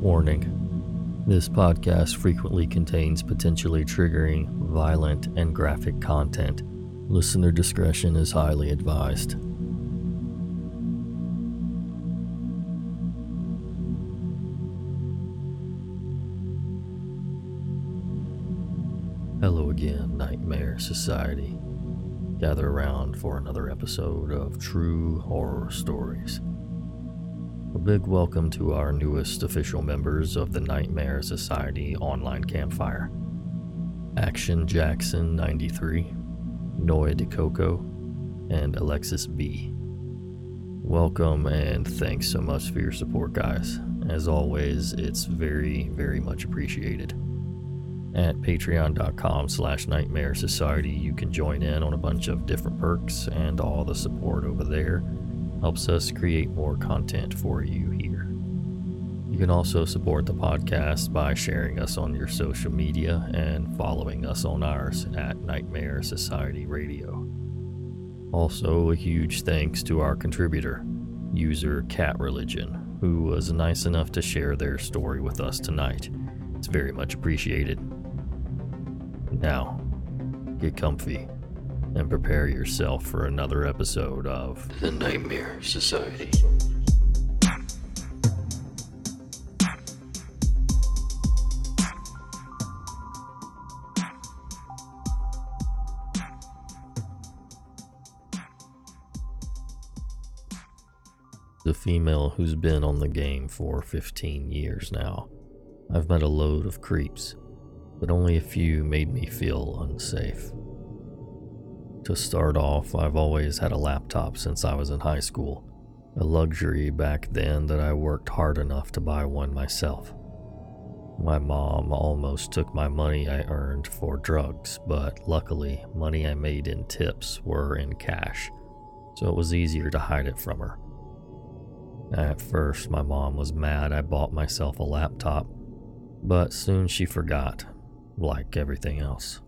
Warning This podcast frequently contains potentially triggering, violent, and graphic content. Listener discretion is highly advised. Hello again, Nightmare Society. Gather around for another episode of True Horror Stories. Big welcome to our newest official members of the Nightmare Society online campfire Action Jackson 93, Noy DeCoco, and Alexis B. Welcome and thanks so much for your support, guys. As always, it's very, very much appreciated. At patreon.com slash nightmare society, you can join in on a bunch of different perks and all the support over there helps us create more content for you here. You can also support the podcast by sharing us on your social media and following us on ours at Nightmare Society Radio. Also, a huge thanks to our contributor, user Cat Religion, who was nice enough to share their story with us tonight. It's very much appreciated. Now, get comfy and prepare yourself for another episode of The Nightmare Society. The female who's been on the game for 15 years now. I've met a load of creeps, but only a few made me feel unsafe. To start off, I've always had a laptop since I was in high school, a luxury back then that I worked hard enough to buy one myself. My mom almost took my money I earned for drugs, but luckily, money I made in tips were in cash, so it was easier to hide it from her. At first, my mom was mad I bought myself a laptop, but soon she forgot, like everything else.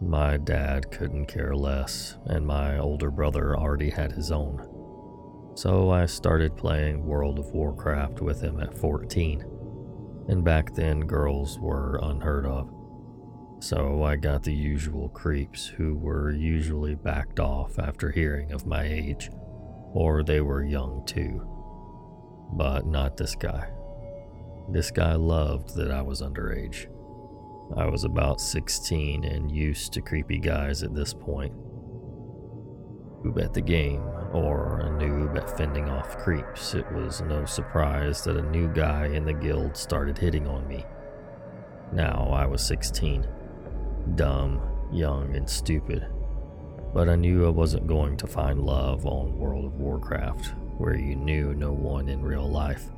My dad couldn't care less, and my older brother already had his own. So I started playing World of Warcraft with him at 14. And back then, girls were unheard of. So I got the usual creeps who were usually backed off after hearing of my age, or they were young too. But not this guy. This guy loved that I was underage. I was about 16 and used to creepy guys at this point. Noob at the game, or a noob at fending off creeps, it was no surprise that a new guy in the guild started hitting on me. Now I was 16. Dumb, young, and stupid. But I knew I wasn't going to find love on World of Warcraft, where you knew no one in real life.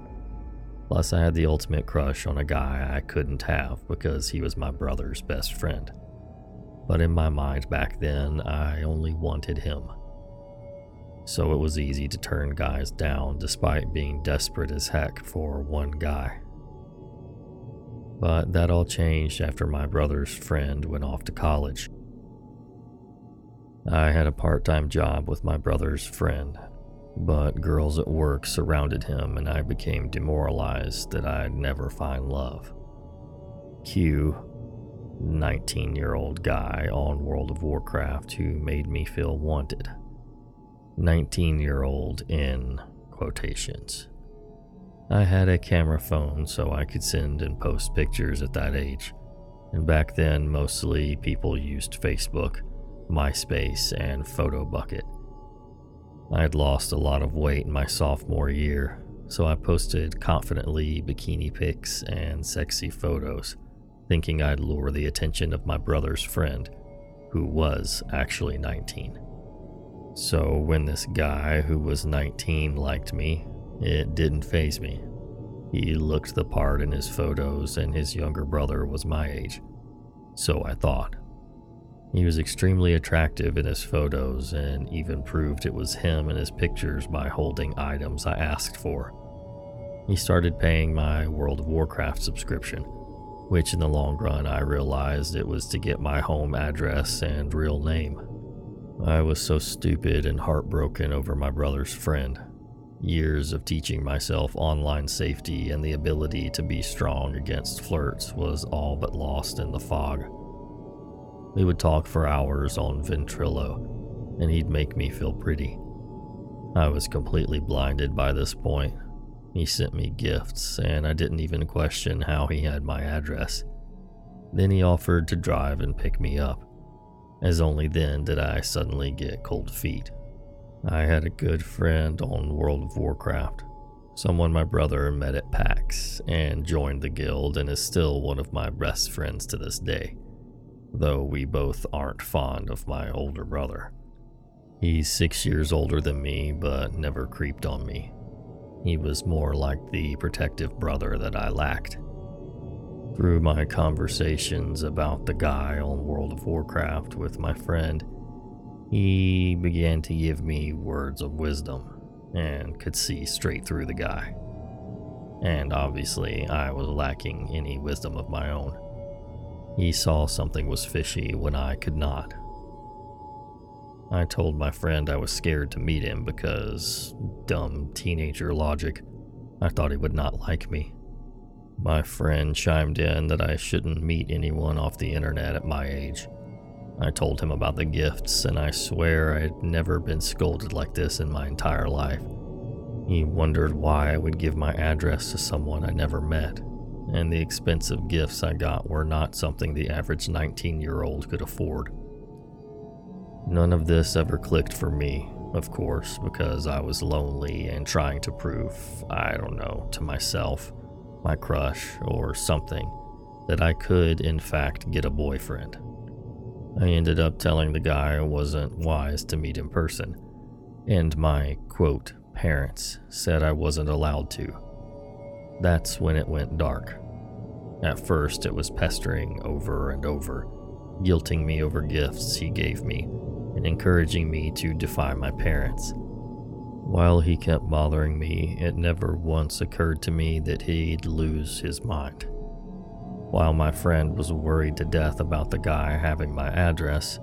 Plus, I had the ultimate crush on a guy I couldn't have because he was my brother's best friend. But in my mind back then, I only wanted him. So it was easy to turn guys down despite being desperate as heck for one guy. But that all changed after my brother's friend went off to college. I had a part time job with my brother's friend but girls at work surrounded him, and I became demoralized that I'd never find love. Q, 19 year old guy on World of Warcraft who made me feel wanted. 19 year old in quotations. I had a camera phone so I could send and post pictures at that age, and back then mostly people used Facebook, MySpace, and Photobucket. I had lost a lot of weight in my sophomore year, so I posted confidently bikini pics and sexy photos, thinking I'd lure the attention of my brother's friend, who was actually 19. So when this guy who was 19 liked me, it didn't faze me. He looked the part in his photos, and his younger brother was my age. So I thought. He was extremely attractive in his photos and even proved it was him in his pictures by holding items I asked for. He started paying my World of Warcraft subscription, which in the long run I realized it was to get my home address and real name. I was so stupid and heartbroken over my brother's friend. Years of teaching myself online safety and the ability to be strong against flirts was all but lost in the fog. We would talk for hours on Ventrilo, and he'd make me feel pretty. I was completely blinded by this point. He sent me gifts, and I didn't even question how he had my address. Then he offered to drive and pick me up, as only then did I suddenly get cold feet. I had a good friend on World of Warcraft, someone my brother met at PAX and joined the guild and is still one of my best friends to this day, though we both aren't fond of my older brother. He's six years older than me, but never creeped on me. He was more like the protective brother that I lacked. Through my conversations about the guy on World of Warcraft with my friend, he began to give me words of wisdom and could see straight through the guy. And obviously, I was lacking any wisdom of my own. He saw something was fishy when I could not. I told my friend I was scared to meet him because, dumb teenager logic, I thought he would not like me. My friend chimed in that I shouldn't meet anyone off the internet at my age I told him about the gifts, and I swear I had never been scolded like this in my entire life. He wondered why I would give my address to someone I never met, and the expensive gifts I got were not something the average 19 year old could afford. None of this ever clicked for me, of course, because I was lonely and trying to prove, I don't know, to myself, my crush, or something, that I could, in fact, get a boyfriend. I ended up telling the guy I wasn't wise to meet in person, and my, quote, parents said I wasn't allowed to. That's when it went dark. At first, it was pestering over and over, guilting me over gifts he gave me, and encouraging me to defy my parents. While he kept bothering me, it never once occurred to me that he'd lose his mind. While my friend was worried to death about the guy having my address,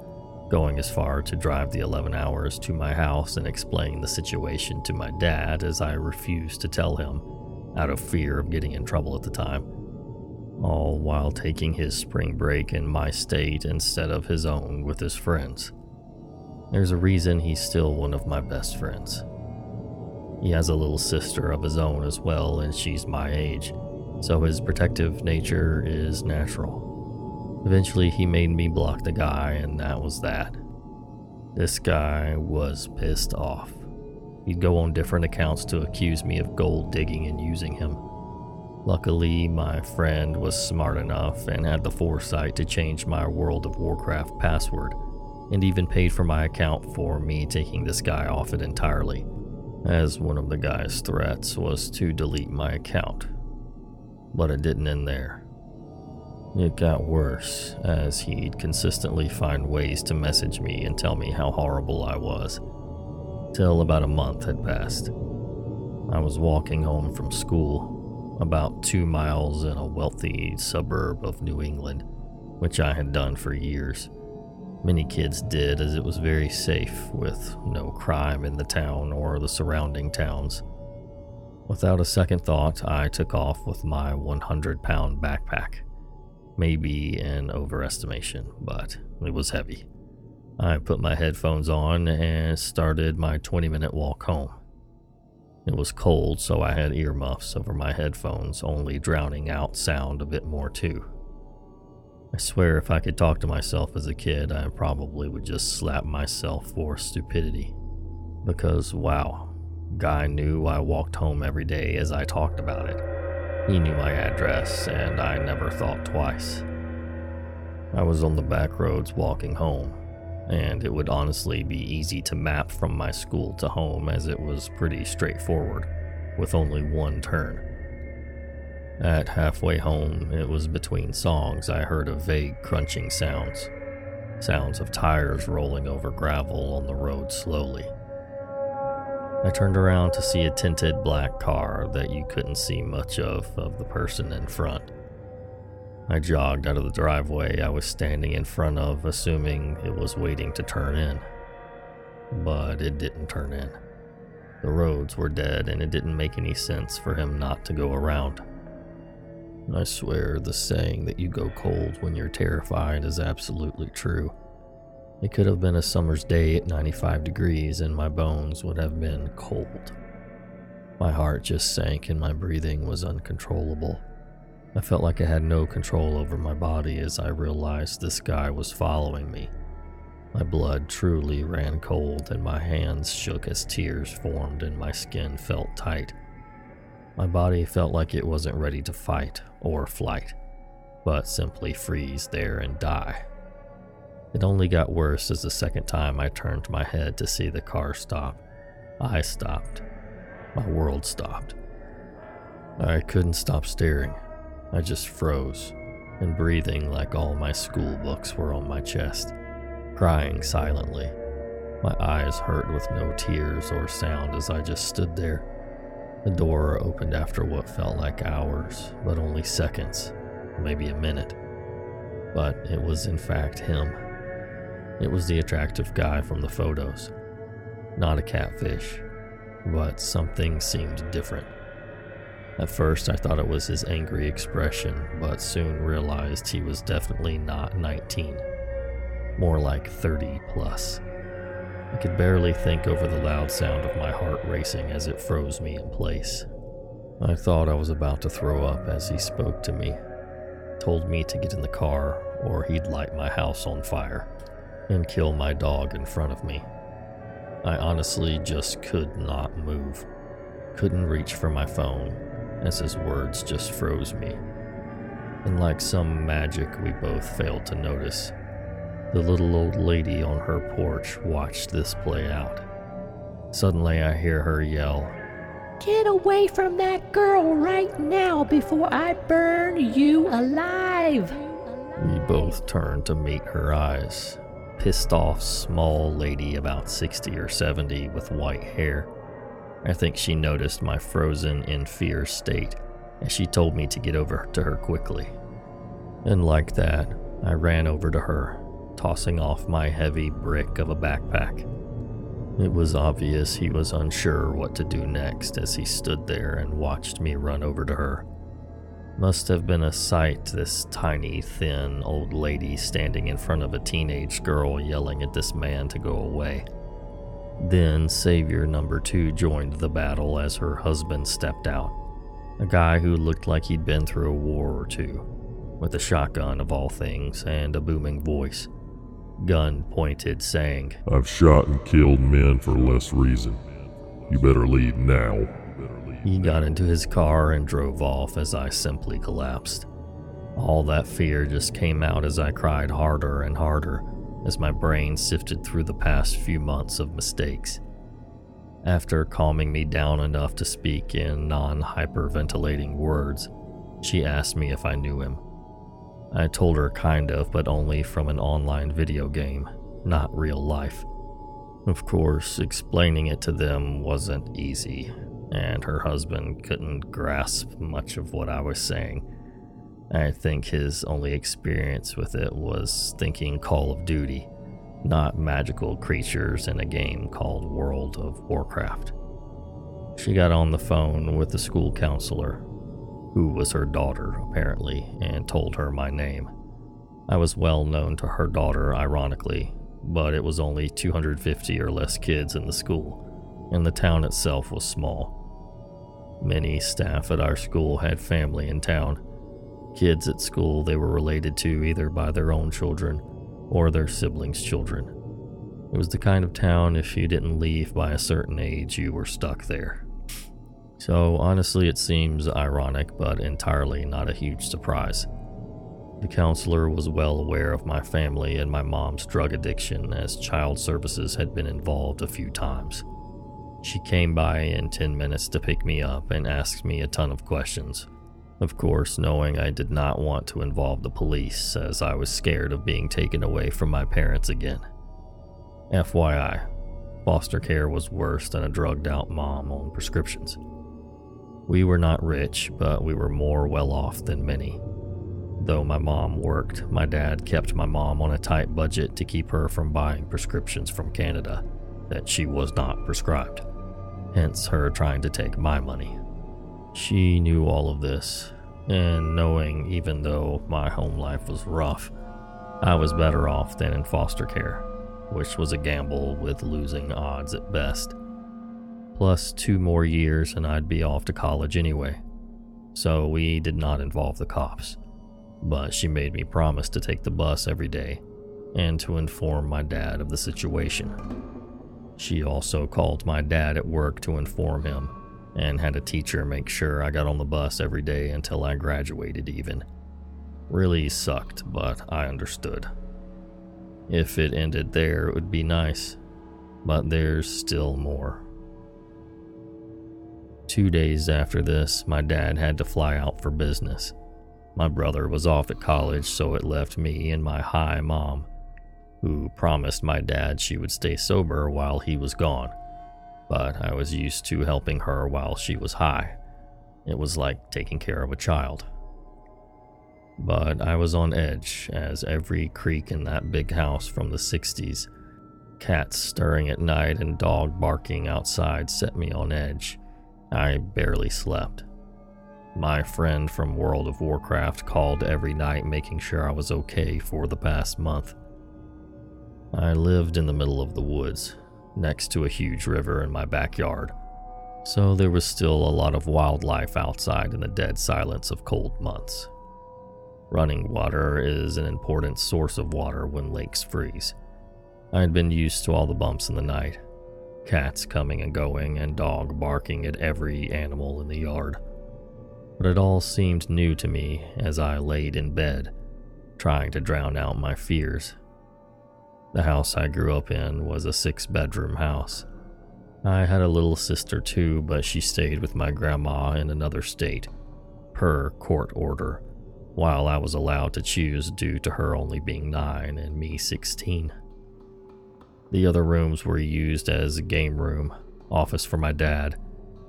going as far to drive the 11 hours to my house and explain the situation to my dad as I refused to tell him, out of fear of getting in trouble at the time, all while taking his spring break in my state instead of his own with his friends. There's a reason he's still one of my best friends. He has a little sister of his own as well, and she's my age so his protective nature is natural. Eventually, he made me block the guy, and that was that. This guy was pissed off. He'd go on different accounts to accuse me of gold digging and using him. Luckily, my friend was smart enough and had the foresight to change my World of Warcraft password, and even paid for my account for me taking this guy off it entirely, as one of the guy's threats was to delete my account but it didn't end there. It got worse as he'd consistently find ways to message me and tell me how horrible I was. Till about a month had passed. I was walking home from school, about two miles in a wealthy suburb of New England, which I had done for years. Many kids did, as it was very safe, with no crime in the town or the surrounding towns. Without a second thought, I took off with my 100 pound backpack. Maybe an overestimation, but it was heavy. I put my headphones on and started my 20 minute walk home. It was cold, so I had earmuffs over my headphones, only drowning out sound a bit more too. I swear if I could talk to myself as a kid, I probably would just slap myself for stupidity. Because, wow, Guy knew I walked home every day as I talked about it. He knew my address, and I never thought twice. I was on the back roads walking home, and it would honestly be easy to map from my school to home as it was pretty straightforward, with only one turn. At halfway home, it was between songs I heard of vague crunching sounds, sounds of tires rolling over gravel on the road slowly. I turned around to see a tinted black car that you couldn't see much of of the person in front. I jogged out of the driveway I was standing in front of, assuming it was waiting to turn in. But it didn't turn in. The roads were dead, and it didn't make any sense for him not to go around. I swear the saying that you go cold when you're terrified is absolutely true. It could have been a summer's day at 95 degrees, and my bones would have been cold. My heart just sank, and my breathing was uncontrollable. I felt like I had no control over my body as I realized this guy was following me. My blood truly ran cold, and my hands shook as tears formed and my skin felt tight. My body felt like it wasn't ready to fight or flight, but simply freeze there and die. It only got worse as the second time I turned my head to see the car stop. I stopped. My world stopped. I couldn't stop staring. I just froze and breathing like all my school books were on my chest crying silently. My eyes hurt with no tears or sound as I just stood there. The door opened after what felt like hours, but only seconds, maybe a minute. But it was in fact him. It was the attractive guy from the photos. Not a catfish, but something seemed different. At first, I thought it was his angry expression, but soon realized he was definitely not 19 more like 30 plus. I could barely think over the loud sound of my heart racing as it froze me in place. I thought I was about to throw up as he spoke to me, told me to get in the car or he'd light my house on fire and kill my dog in front of me. I honestly just could not move, couldn't reach for my phone as his words just froze me. And like some magic we both failed to notice, the little old lady on her porch watched this play out. Suddenly, I hear her yell, Get away from that girl right now before I burn you alive! We both turn to meet her eyes. Pissed off, small lady about 60 or 70 with white hair. I think she noticed my frozen in fear state, and she told me to get over to her quickly. And like that, I ran over to her tossing off my heavy brick of a backpack. It was obvious he was unsure what to do next as he stood there and watched me run over to her. Must have been a sight, this tiny, thin old lady standing in front of a teenage girl yelling at this man to go away. Then Savior number two joined the battle as her husband stepped out. A guy who looked like he'd been through a war or two, with a shotgun of all things and a booming voice gun pointed, saying, I've shot and killed men for less reason. You better leave now. He got into his car and drove off as I simply collapsed. All that fear just came out as I cried harder and harder as my brain sifted through the past few months of mistakes. After calming me down enough to speak in non hyperventilating words, she asked me if I knew him. I told her kind of, but only from an online video game, not real life. Of course, explaining it to them wasn't easy, and her husband couldn't grasp much of what I was saying. I think his only experience with it was thinking Call of Duty, not magical creatures in a game called World of Warcraft. She got on the phone with the school counselor who was her daughter, apparently, and told her my name. I was well known to her daughter, ironically, but it was only 250 or less kids in the school, and the town itself was small. Many staff at our school had family in town. Kids at school they were related to either by their own children or their siblings' children. It was the kind of town if you didn't leave by a certain age, you were stuck there. So, honestly, it seems ironic, but entirely not a huge surprise. The counselor was well aware of my family and my mom's drug addiction, as child services had been involved a few times. She came by in 10 minutes to pick me up and asked me a ton of questions. Of course, knowing I did not want to involve the police, as I was scared of being taken away from my parents again. FYI, foster care was worse than a drugged out mom on prescriptions. We were not rich, but we were more well off than many. Though my mom worked, my dad kept my mom on a tight budget to keep her from buying prescriptions from Canada that she was not prescribed. hence her trying to take my money. She knew all of this, and knowing even though my home life was rough, I was better off than in foster care, which was a gamble with losing odds at best. Plus, two more years and I'd be off to college anyway. So we did not involve the cops. But she made me promise to take the bus every day and to inform my dad of the situation. She also called my dad at work to inform him and had a teacher make sure I got on the bus every day until I graduated, even. Really sucked, but I understood. If it ended there, it would be nice, but there's still more. Two days after this, my dad had to fly out for business. My brother was off at college, so it left me and my high mom, who promised my dad she would stay sober while he was gone. But I was used to helping her while she was high. It was like taking care of a child. But I was on edge, as every creak in that big house from the 60s, cats stirring at night and dog barking outside set me on edge. I barely slept. My friend from World of Warcraft called every night making sure I was okay for the past month. I lived in the middle of the woods, next to a huge river in my backyard, so there was still a lot of wildlife outside in the dead silence of cold months. Running water is an important source of water when lakes freeze. I had been used to all the bumps in the night, cats coming and going, and dog barking at every animal in the yard. But it all seemed new to me as I laid in bed, trying to drown out my fears. The house I grew up in was a six bedroom house. I had a little sister too, but she stayed with my grandma in another state, per court order, while I was allowed to choose due to her only being 9 and me 16. The other rooms were used as a game room, office for my dad,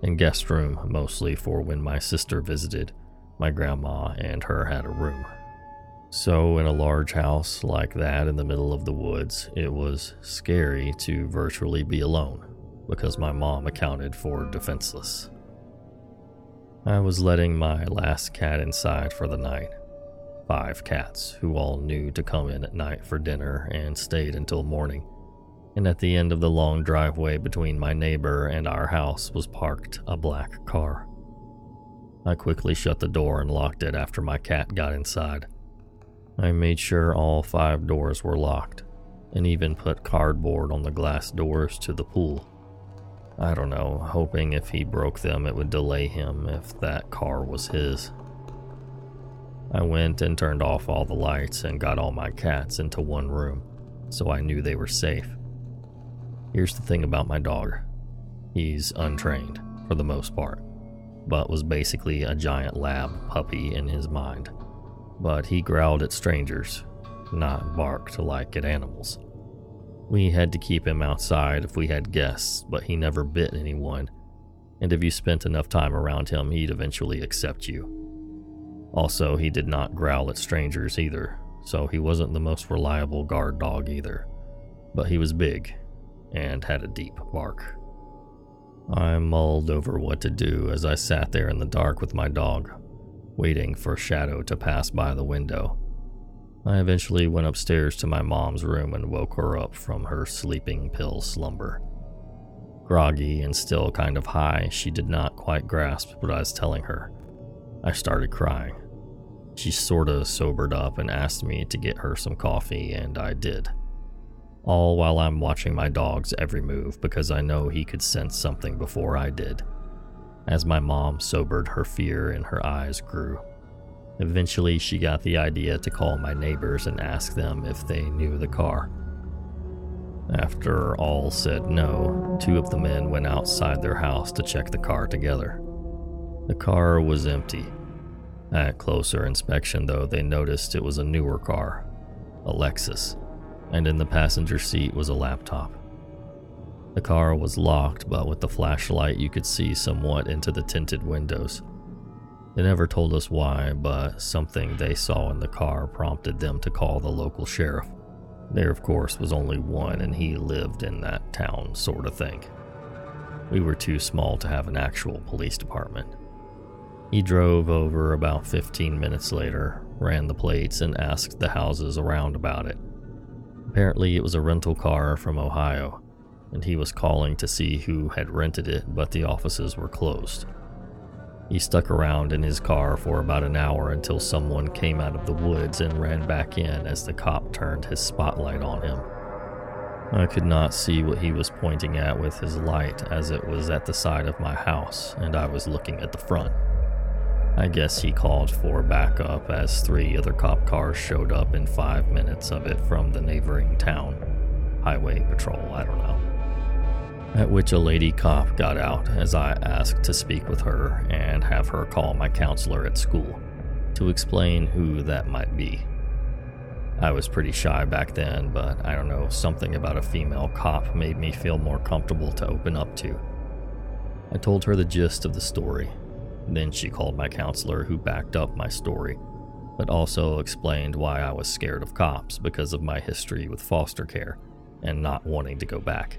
and guest room mostly for when my sister visited. My grandma and her had a room. So, in a large house like that in the middle of the woods, it was scary to virtually be alone because my mom accounted for defenseless. I was letting my last cat inside for the night. Five cats who all knew to come in at night for dinner and stayed until morning and at the end of the long driveway between my neighbor and our house was parked a black car. I quickly shut the door and locked it after my cat got inside. I made sure all five doors were locked and even put cardboard on the glass doors to the pool. I don't know, hoping if he broke them it would delay him if that car was his. I went and turned off all the lights and got all my cats into one room, so I knew they were safe. Here's the thing about my dog he's untrained, for the most part, but was basically a giant lab puppy in his mind. But he growled at strangers, not barked like at animals. We had to keep him outside if we had guests, but he never bit anyone, and if you spent enough time around him, he'd eventually accept you. Also, he did not growl at strangers either, so he wasn't the most reliable guard dog either. But he was big and had a deep bark. I mulled over what to do as I sat there in the dark with my dog, waiting for Shadow to pass by the window. I eventually went upstairs to my mom's room and woke her up from her sleeping pill slumber. Groggy and still kind of high, she did not quite grasp what I was telling her. I started crying. She sorta sobered up and asked me to get her some coffee, and I did all while I'm watching my dog's every move because I know he could sense something before I did. As my mom sobered, her fear in her eyes grew. Eventually, she got the idea to call my neighbors and ask them if they knew the car. After all said no, two of the men went outside their house to check the car together. The car was empty. At closer inspection, though, they noticed it was a newer car, a Lexus and in the passenger seat was a laptop. The car was locked, but with the flashlight, you could see somewhat into the tinted windows. They never told us why, but something they saw in the car prompted them to call the local sheriff. There, of course, was only one, and he lived in that town, sort of thing. We were too small to have an actual police department. He drove over about 15 minutes later, ran the plates, and asked the houses around about it. Apparently, it was a rental car from Ohio, and he was calling to see who had rented it, but the offices were closed. He stuck around in his car for about an hour until someone came out of the woods and ran back in as the cop turned his spotlight on him. I could not see what he was pointing at with his light as it was at the side of my house and I was looking at the front. I guess he called for backup as three other cop cars showed up in five minutes of it from the neighboring town. Highway patrol, I don't know. At which a lady cop got out as I asked to speak with her and have her call my counselor at school to explain who that might be. I was pretty shy back then, but I don't know, something about a female cop made me feel more comfortable to open up to. I told her the gist of the story. Then she called my counselor, who backed up my story, but also explained why I was scared of cops because of my history with foster care and not wanting to go back.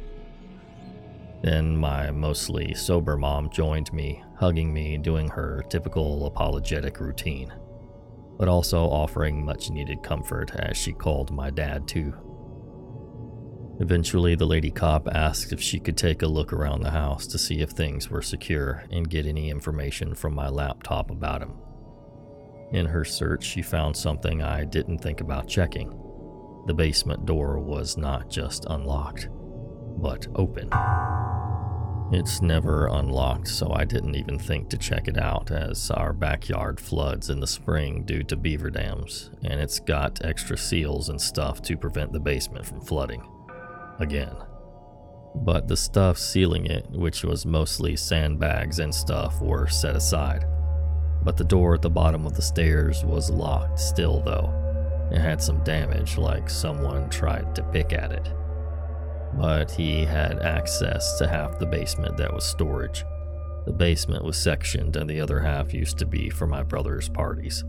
Then my mostly sober mom joined me, hugging me, doing her typical apologetic routine but also offering much needed comfort as she called my dad too. Eventually, the lady cop asked if she could take a look around the house to see if things were secure and get any information from my laptop about him. In her search, she found something I didn't think about checking. The basement door was not just unlocked, but open. It's never unlocked, so I didn't even think to check it out, as our backyard floods in the spring due to beaver dams, and it's got extra seals and stuff to prevent the basement from flooding. Again. But the stuff sealing it, which was mostly sandbags and stuff, were set aside. But the door at the bottom of the stairs was locked still, though. It had some damage, like someone tried to pick at it but he had access to half the basement that was storage. The basement was sectioned, and the other half used to be for my brother's parties.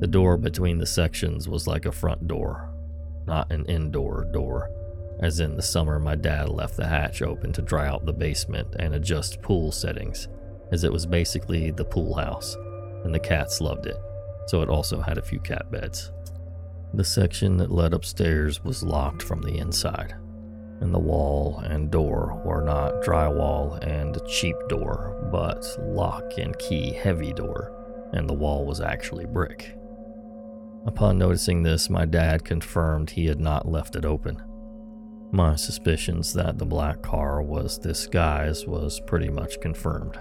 The door between the sections was like a front door, not an indoor door, as in the summer my dad left the hatch open to dry out the basement and adjust pool settings, as it was basically the pool house, and the cats loved it, so it also had a few cat beds. The section that led upstairs was locked from the inside and the wall and door were not drywall and cheap door, but lock and key heavy door, and the wall was actually brick. Upon noticing this, my dad confirmed he had not left it open. My suspicions that the black car was this guy's was pretty much confirmed.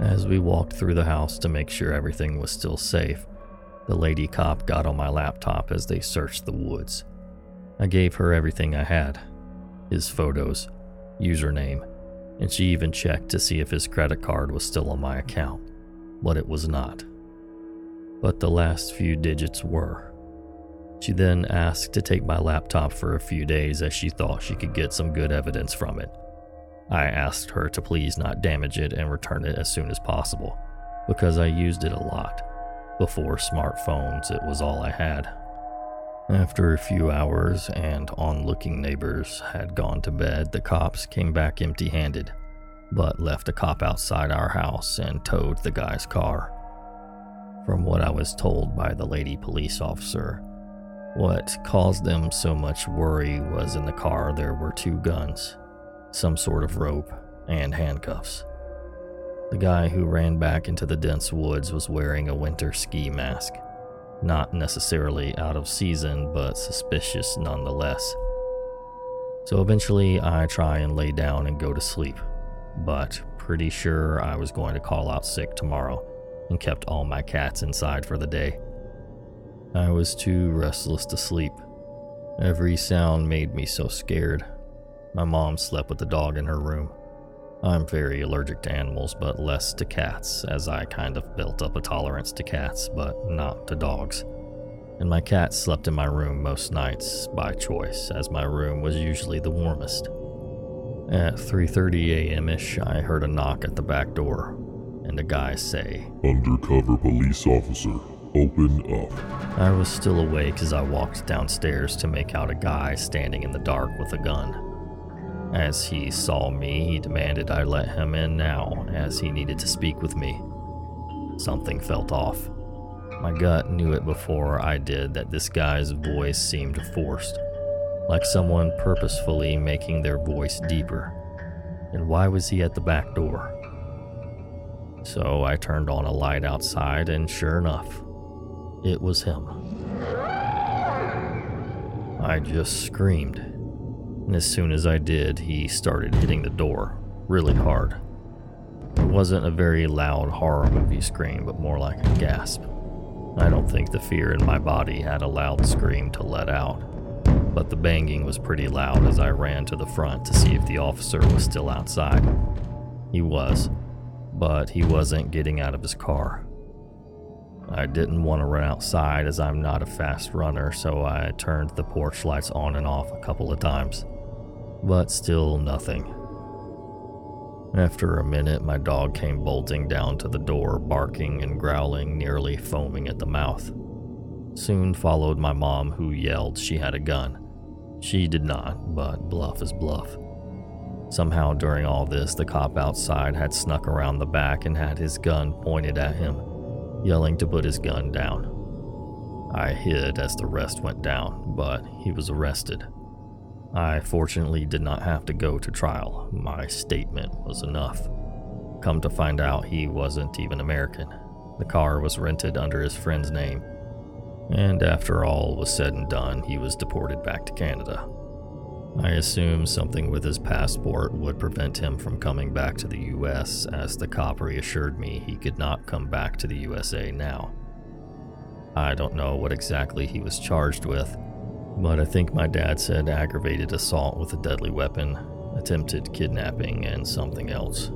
As we walked through the house to make sure everything was still safe, the lady cop got on my laptop as they searched the woods. I gave her everything I had his photos, username, and she even checked to see if his credit card was still on my account, but it was not. But the last few digits were. She then asked to take my laptop for a few days as she thought she could get some good evidence from it. I asked her to please not damage it and return it as soon as possible, because I used it a lot. Before smartphones, it was all I had. After a few hours and onlooking neighbors had gone to bed, the cops came back empty handed, but left a cop outside our house and towed the guy's car. From what I was told by the lady police officer, what caused them so much worry was in the car there were two guns, some sort of rope, and handcuffs. The guy who ran back into the dense woods was wearing a winter ski mask not necessarily out of season, but suspicious nonetheless. So eventually, I try and lay down and go to sleep, but pretty sure I was going to call out sick tomorrow and kept all my cats inside for the day. I was too restless to sleep. Every sound made me so scared. My mom slept with the dog in her room. I'm very allergic to animals, but less to cats, as I kind of built up a tolerance to cats, but not to dogs. And my cat slept in my room most nights by choice, as my room was usually the warmest. At 3:30 a.m.ish, I heard a knock at the back door, and a guy say, "Undercover police officer, open up." I was still awake as I walked downstairs to make out a guy standing in the dark with a gun. As he saw me, he demanded I let him in now, as he needed to speak with me. Something felt off. My gut knew it before I did that this guy's voice seemed forced, like someone purposefully making their voice deeper. And why was he at the back door? So I turned on a light outside, and sure enough, it was him. I just screamed. As soon as I did, he started hitting the door really hard. It wasn't a very loud horror movie scream, but more like a gasp. I don't think the fear in my body had a loud scream to let out, but the banging was pretty loud as I ran to the front to see if the officer was still outside. He was, but he wasn't getting out of his car. I didn't want to run outside as I'm not a fast runner, so I turned the porch lights on and off a couple of times. But still nothing. After a minute, my dog came bolting down to the door, barking and growling, nearly foaming at the mouth. Soon followed my mom, who yelled she had a gun. She did not, but bluff is bluff. Somehow, during all this, the cop outside had snuck around the back and had his gun pointed at him, yelling to put his gun down. I hid as the rest went down, but he was arrested. I fortunately did not have to go to trial. My statement was enough. Come to find out, he wasn't even American. The car was rented under his friend's name. And after all was said and done, he was deported back to Canada. I assume something with his passport would prevent him from coming back to the US, as the cop reassured me he could not come back to the USA now. I don't know what exactly he was charged with, but I think my dad said aggravated assault with a deadly weapon, attempted kidnapping, and something else.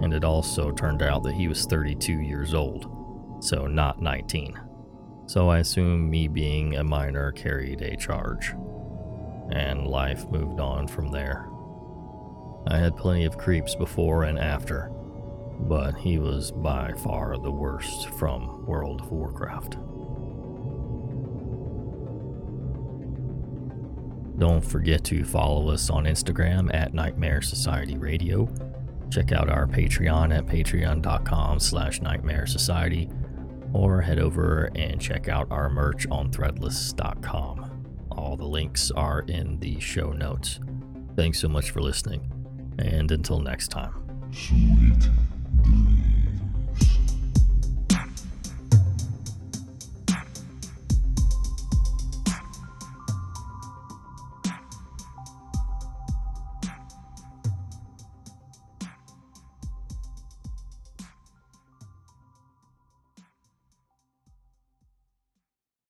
And it also turned out that he was 32 years old, so not 19. So I assume me being a minor carried a charge. And life moved on from there. I had plenty of creeps before and after, but he was by far the worst from World of Warcraft. Don't forget to follow us on Instagram at Nightmare Society Radio. Check out our Patreon at patreon.com slash nightmare society or head over and check out our merch on threadless.com. All the links are in the show notes. Thanks so much for listening, and until next time. Sweet dreams.